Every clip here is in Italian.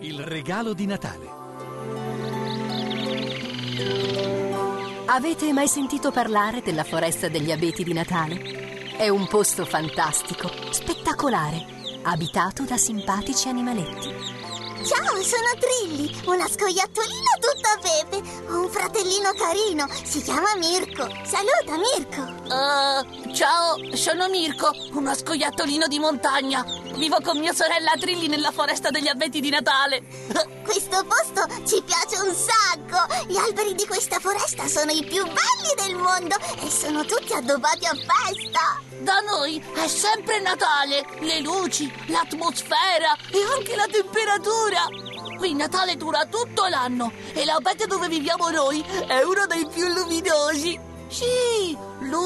Il regalo di Natale. Avete mai sentito parlare della foresta degli abeti di Natale? È un posto fantastico, spettacolare, abitato da simpatici animaletti. Ciao, sono Trilli, una scoiattolina tutta pepe. Ho un fratellino carino, si chiama Mirko. Saluta, Mirko. Uh, ciao, sono Mirko, uno scoiattolino di montagna. Vivo con mia sorella Trilli nella foresta degli abeti di Natale. Questo posto ci piace un sacco. Gli alberi di questa foresta sono i più belli del mondo e sono tutti addobbati a festa. Da noi è sempre Natale, le luci, l'atmosfera e anche la temperatura. Qui Natale dura tutto l'anno e l'abete dove viviamo noi è uno dei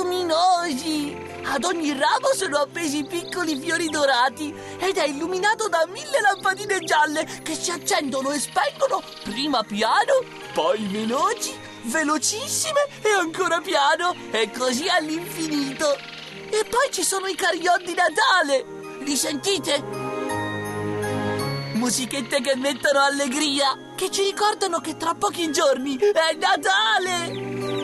luminosi. Ad ogni ramo sono appesi piccoli fiori dorati ed è illuminato da mille lampadine gialle che si accendono e spengono prima piano, poi veloci, velocissime e ancora piano e così all'infinito. E poi ci sono i carillon di Natale. Li sentite? Musichette che mettono allegria, che ci ricordano che tra pochi giorni è Natale.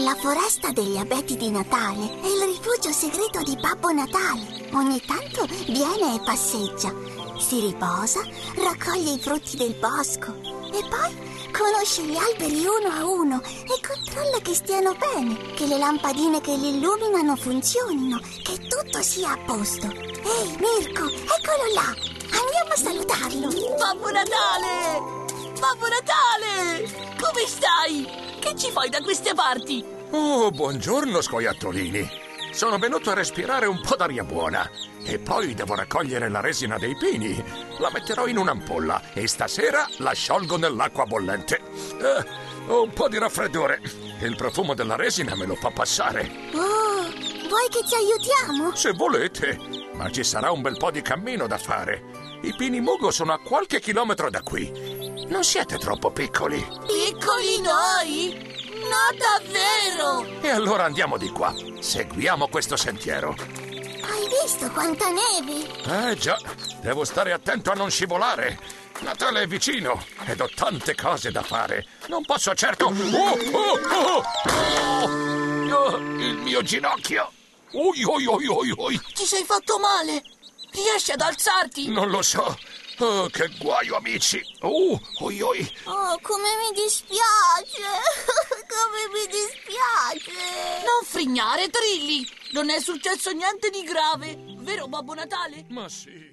La foresta degli abeti di Natale è il rifugio segreto di Babbo Natale. Ogni tanto viene e passeggia, si riposa, raccoglie i frutti del bosco e poi conosce gli alberi uno a uno e controlla che stiano bene, che le lampadine che li illuminano funzionino, che tutto sia a posto. Ehi, Mirko, eccolo là! Andiamo a salutarlo! Babbo Natale! Babbo Natale! Come stai? Che ci fai da queste parti? Oh, buongiorno, scoiattolini. Sono venuto a respirare un po' d'aria buona. E poi devo raccogliere la resina dei pini. La metterò in un'ampolla e stasera la sciolgo nell'acqua bollente. Eh, ho un po' di raffreddore. Il profumo della resina me lo fa passare. Oh, vuoi che ti aiutiamo? Se volete, ma ci sarà un bel po' di cammino da fare. I pini mugo sono a qualche chilometro da qui. Non siete troppo piccoli. Piccoli noi? No, davvero! E allora andiamo di qua. Seguiamo questo sentiero. Hai visto quanta neve? Eh già, devo stare attento a non scivolare. Natale è vicino ed ho tante cose da fare. Non posso certo... Oh, oh, oh, oh, il mio ginocchio! Ui, ui, ui, ui, ui. Ti sei fatto male? Riesci ad alzarti? Non lo so. Oh, che guaio, amici! Oh, oi, oi. Oh, come mi dispiace! come mi dispiace! Non frignare, Trilli! Non è successo niente di grave, vero Babbo Natale? Ma sì.